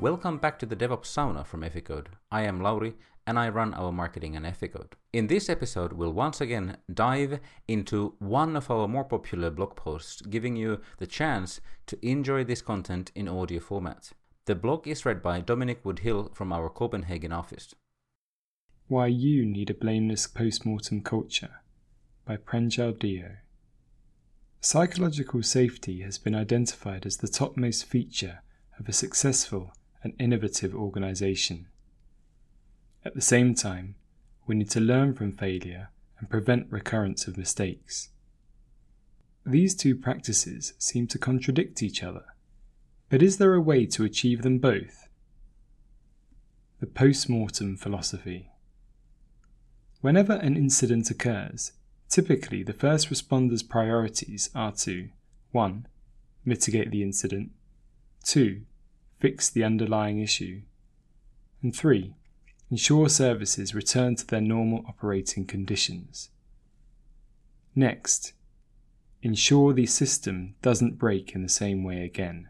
Welcome back to the DevOps Sauna from Eficode. I am Lauri and I run our marketing and Eficode. In this episode, we'll once again dive into one of our more popular blog posts, giving you the chance to enjoy this content in audio format. The blog is read by Dominic Woodhill from our Copenhagen office. Why You Need a Blameless Postmortem Culture by Pranjal Dio. Psychological safety has been identified as the topmost feature of a successful and innovative organization. At the same time, we need to learn from failure and prevent recurrence of mistakes. These two practices seem to contradict each other, but is there a way to achieve them both? The post-mortem philosophy. Whenever an incident occurs, typically the first responder's priorities are to 1. Mitigate the incident, 2. Fix the underlying issue, and 3 ensure services return to their normal operating conditions. Next, ensure the system doesn't break in the same way again.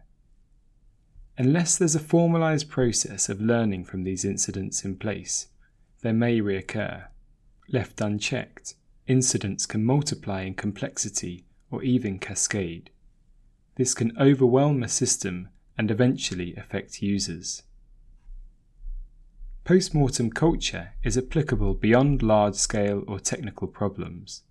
Unless there's a formalized process of learning from these incidents in place, they may reoccur. Left unchecked, incidents can multiply in complexity or even cascade. This can overwhelm a system and eventually affect users. Postmortem culture is applicable beyond large scale or technical problems.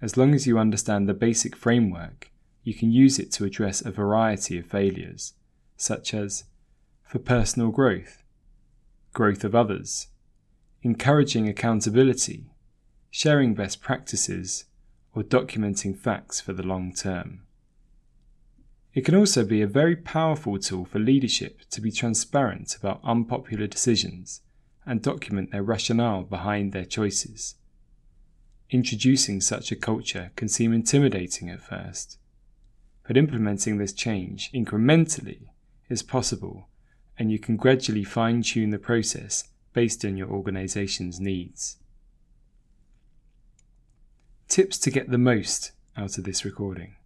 As long as you understand the basic framework, you can use it to address a variety of failures, such as for personal growth, growth of others, encouraging accountability, sharing best practices, or documenting facts for the long term. It can also be a very powerful tool for leadership to be transparent about unpopular decisions and document their rationale behind their choices. Introducing such a culture can seem intimidating at first, but implementing this change incrementally is possible, and you can gradually fine tune the process based on your organization's needs. Tips to get the most out of this recording.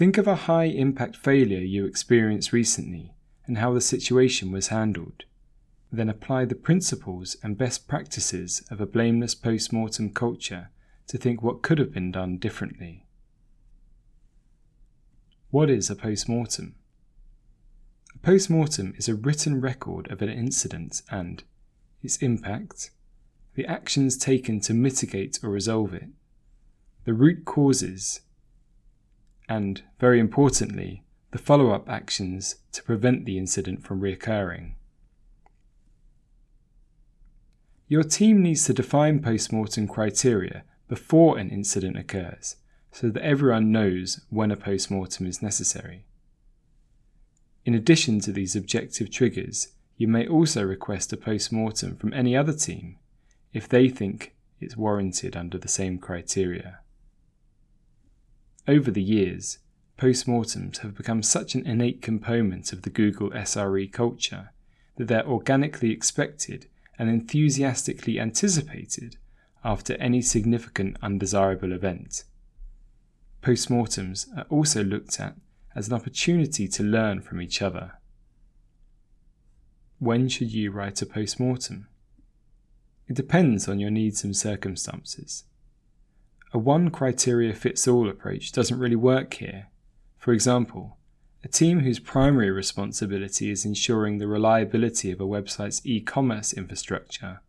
Think of a high impact failure you experienced recently and how the situation was handled. Then apply the principles and best practices of a blameless post mortem culture to think what could have been done differently. What is a post mortem? A post mortem is a written record of an incident and its impact, the actions taken to mitigate or resolve it, the root causes and, very importantly, the follow up actions to prevent the incident from reoccurring. Your team needs to define post-mortem criteria before an incident occurs so that everyone knows when a post-mortem is necessary. In addition to these objective triggers, you may also request a post-mortem from any other team if they think it's warranted under the same criteria. Over the years, postmortems have become such an innate component of the Google SRE culture that they're organically expected and enthusiastically anticipated after any significant undesirable event. Postmortems are also looked at as an opportunity to learn from each other. When should you write a postmortem? It depends on your needs and circumstances a one criteria fits all approach doesn't really work here. For example, a team whose primary responsibility is ensuring the reliability of a website's e commerce infrastructure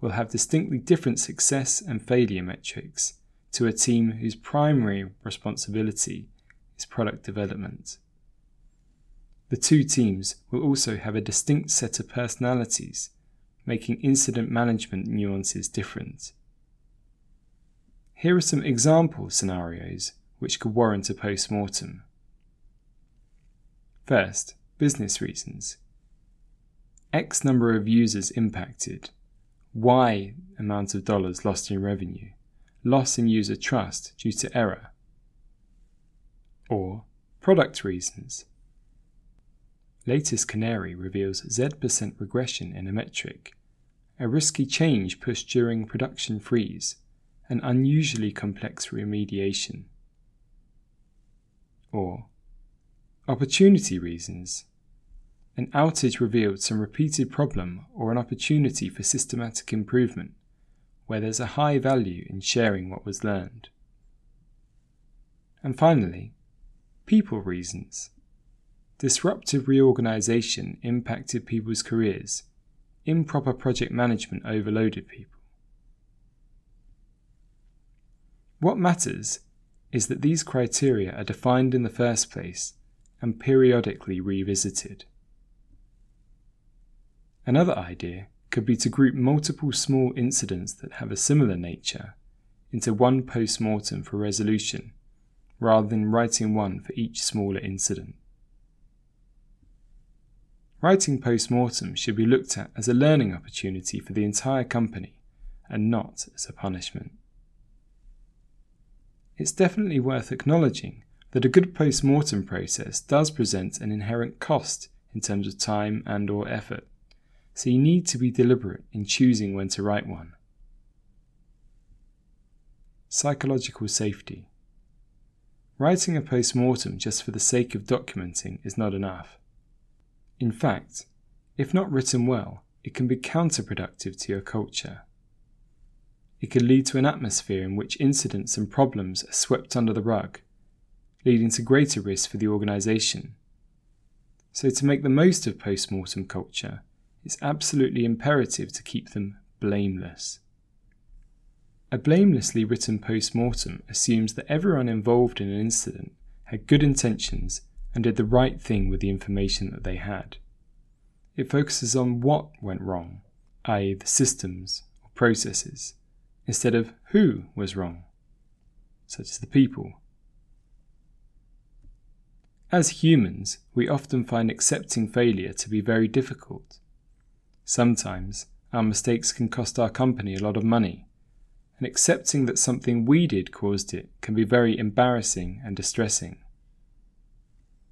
will have distinctly different success and failure metrics to a team whose primary responsibility is product development. The two teams will also have a distinct set of personalities, making incident management nuances different. Here are some example scenarios which could warrant a post mortem. First, business reasons. X number of users impacted, Y amount of dollars lost in revenue, loss in user trust due to error. Or product reasons. Latest Canary reveals Z% percent regression in a metric, a risky change pushed during production freeze an unusually complex remediation. Or, opportunity reasons. an outage revealed some repeated problem or an opportunity for systematic improvement, where there's a high value in sharing what was learned. And finally, people reasons. Disruptive reorganization impacted people's careers. Improper project management overloaded people. What matters is that these criteria are defined in the first place and periodically revisited. Another idea could be to group multiple small incidents that have a similar nature into one post mortem for resolution, rather than writing one for each smaller incident. Writing post mortem should be looked at as a learning opportunity for the entire company and not as a punishment. It's definitely worth acknowledging that a good post mortem process does present an inherent cost in terms of time and or effort so you need to be deliberate in choosing when to write one. Psychological safety. Writing a post mortem just for the sake of documenting is not enough. In fact, if not written well, it can be counterproductive to your culture. It can lead to an atmosphere in which incidents and problems are swept under the rug, leading to greater risk for the organisation. So, to make the most of post mortem culture, it's absolutely imperative to keep them blameless. A blamelessly written post mortem assumes that everyone involved in an incident had good intentions and did the right thing with the information that they had. It focuses on what went wrong, i.e., the systems or processes, instead of who was wrong, such as the people. As humans, we often find accepting failure to be very difficult. Sometimes our mistakes can cost our company a lot of money, and accepting that something we did caused it can be very embarrassing and distressing.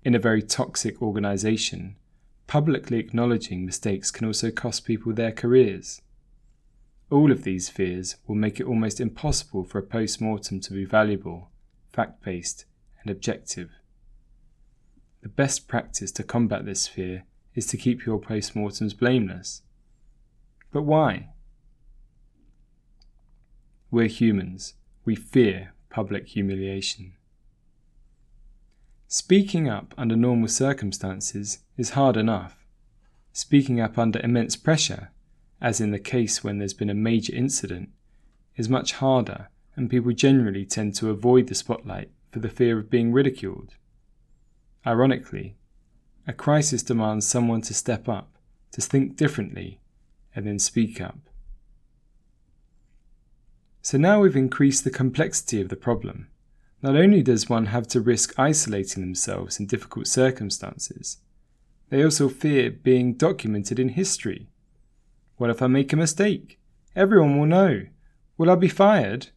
In a very toxic organisation, publicly acknowledging mistakes can also cost people their careers. All of these fears will make it almost impossible for a post mortem to be valuable, fact based, and objective. The best practice to combat this fear is to keep your post mortems blameless but why? We're humans. We fear public humiliation. Speaking up under normal circumstances is hard enough. Speaking up under immense pressure, as in the case when there's been a major incident, is much harder, and people generally tend to avoid the spotlight for the fear of being ridiculed. Ironically, a crisis demands someone to step up, to think differently, and then speak up. So now we've increased the complexity of the problem. Not only does one have to risk isolating themselves in difficult circumstances, they also fear being documented in history. What if I make a mistake? Everyone will know. Will I be fired?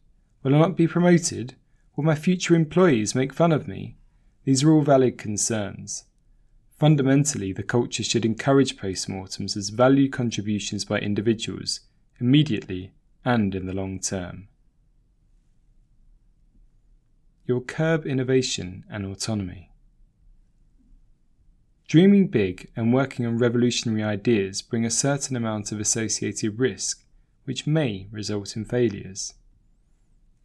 Will I not be promoted? Will my future employees make fun of me? These are all valid concerns. Fundamentally, the culture should encourage postmortems as value contributions by individuals, immediately and in the long term. You'll curb innovation and autonomy. Dreaming big and working on revolutionary ideas bring a certain amount of associated risk, which may result in failures.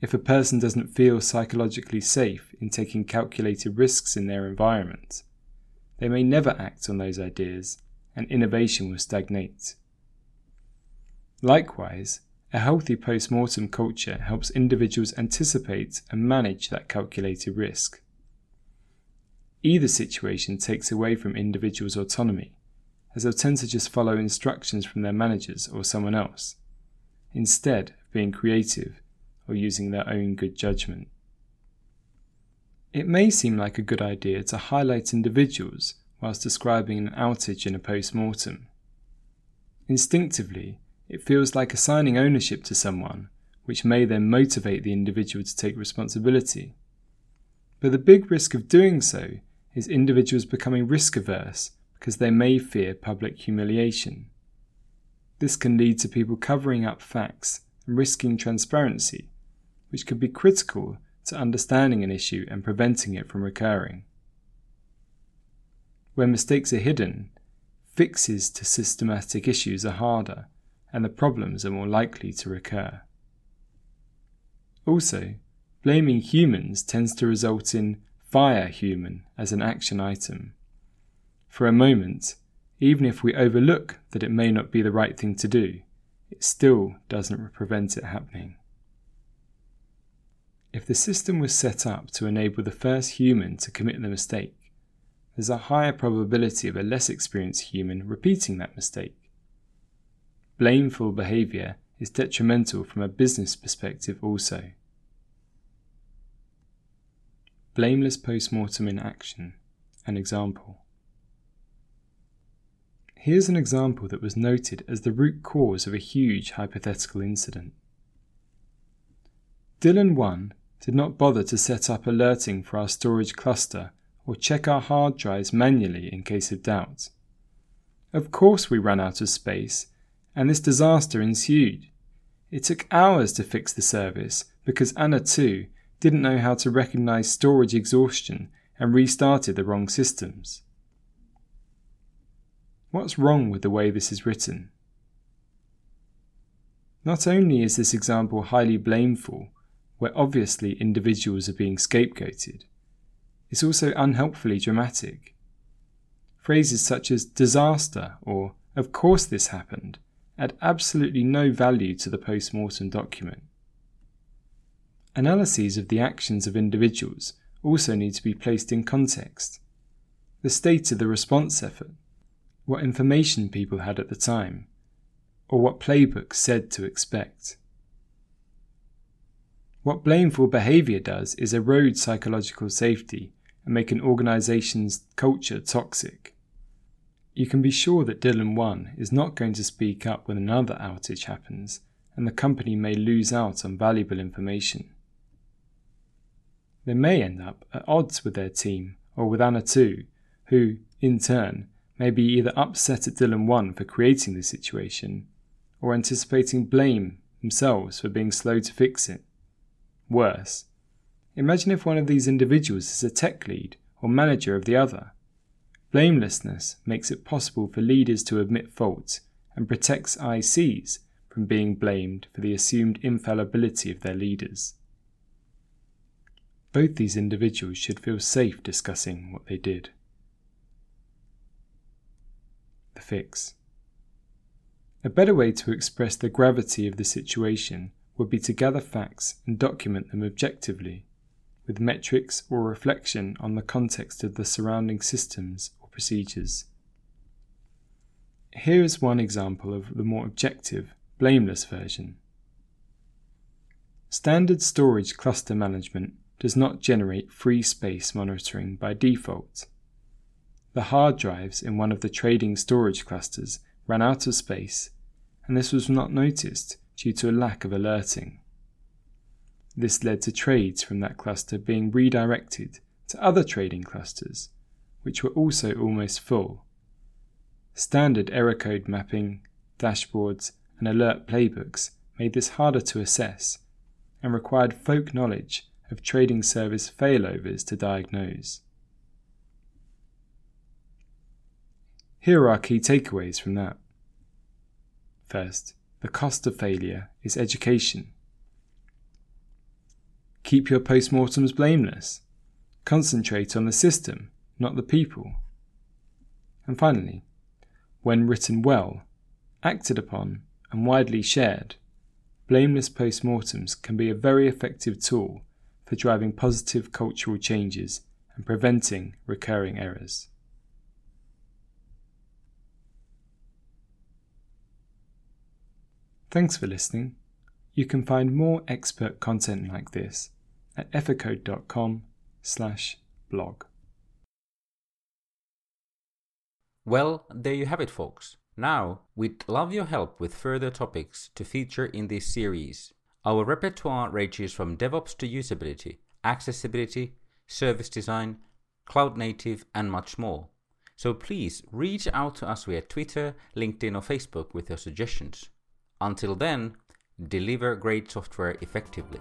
If a person doesn't feel psychologically safe in taking calculated risks in their environment, they may never act on those ideas, and innovation will stagnate. Likewise, a healthy post mortem culture helps individuals anticipate and manage that calculated risk. Either situation takes away from individuals' autonomy, as they'll tend to just follow instructions from their managers or someone else, instead of being creative or using their own good judgment. It may seem like a good idea to highlight individuals whilst describing an outage in a post mortem. Instinctively, it feels like assigning ownership to someone, which may then motivate the individual to take responsibility. But the big risk of doing so is individuals becoming risk averse because they may fear public humiliation. This can lead to people covering up facts and risking transparency, which could be critical to understanding an issue and preventing it from recurring. When mistakes are hidden, fixes to systematic issues are harder and the problems are more likely to recur. Also, blaming humans tends to result in fire human as an action item. For a moment, even if we overlook that it may not be the right thing to do, it still doesn't prevent it happening. If the system was set up to enable the first human to commit the mistake, there's a higher probability of a less experienced human repeating that mistake. Blameful behaviour is detrimental from a business perspective also. Blameless post-mortem in action. An example. Here's an example that was noted as the root cause of a huge hypothetical incident. Dylan 1 did not bother to set up alerting for our storage cluster or check our hard drives manually in case of doubt. Of course, we ran out of space, and this disaster ensued. It took hours to fix the service because Anna 2 didn't know how to recognize storage exhaustion and restarted the wrong systems. What's wrong with the way this is written? Not only is this example highly blameful, where obviously individuals are being scapegoated, it's also unhelpfully dramatic. Phrases such as disaster or of course this happened add absolutely no value to the post mortem document. Analyses of the actions of individuals also need to be placed in context. The state of the response effort, what information people had at the time, or what playbook said to expect. What blameful behaviour does is erode psychological safety and make an organisation's culture toxic. You can be sure that Dylan 1 is not going to speak up when another outage happens, and the company may lose out on valuable information. They may end up at odds with their team or with Anna 2, who, in turn, may be either upset at Dylan 1 for creating the situation or anticipating blame themselves for being slow to fix it. Worse, imagine if one of these individuals is a tech lead or manager of the other. Blamelessness makes it possible for leaders to admit fault and protects ICs from being blamed for the assumed infallibility of their leaders. Both these individuals should feel safe discussing what they did. The fix. A better way to express the gravity of the situation would be to gather facts and document them objectively, with metrics or reflection on the context of the surrounding systems or procedures. Here is one example of the more objective, blameless version. Standard storage cluster management does not generate free space monitoring by default. The hard drives in one of the trading storage clusters ran out of space, and this was not noticed due to a lack of alerting. This led to trades from that cluster being redirected to other trading clusters, which were also almost full. Standard error code mapping, dashboards, and alert playbooks made this harder to assess and required folk knowledge of trading service failovers to diagnose. Here are our key takeaways from that. First, the cost of failure is education. Keep your postmortems blameless. Concentrate on the system, not the people. And finally, when written well, acted upon, and widely shared, blameless postmortems can be a very effective tool for driving positive cultural changes and preventing recurring errors. Thanks for listening. You can find more expert content like this at eficode.com slash blog. Well, there you have it, folks. Now, we'd love your help with further topics to feature in this series. Our repertoire ranges from DevOps to usability, accessibility, service design, cloud native, and much more. So please reach out to us via Twitter, LinkedIn, or Facebook with your suggestions. Until then, deliver great software effectively.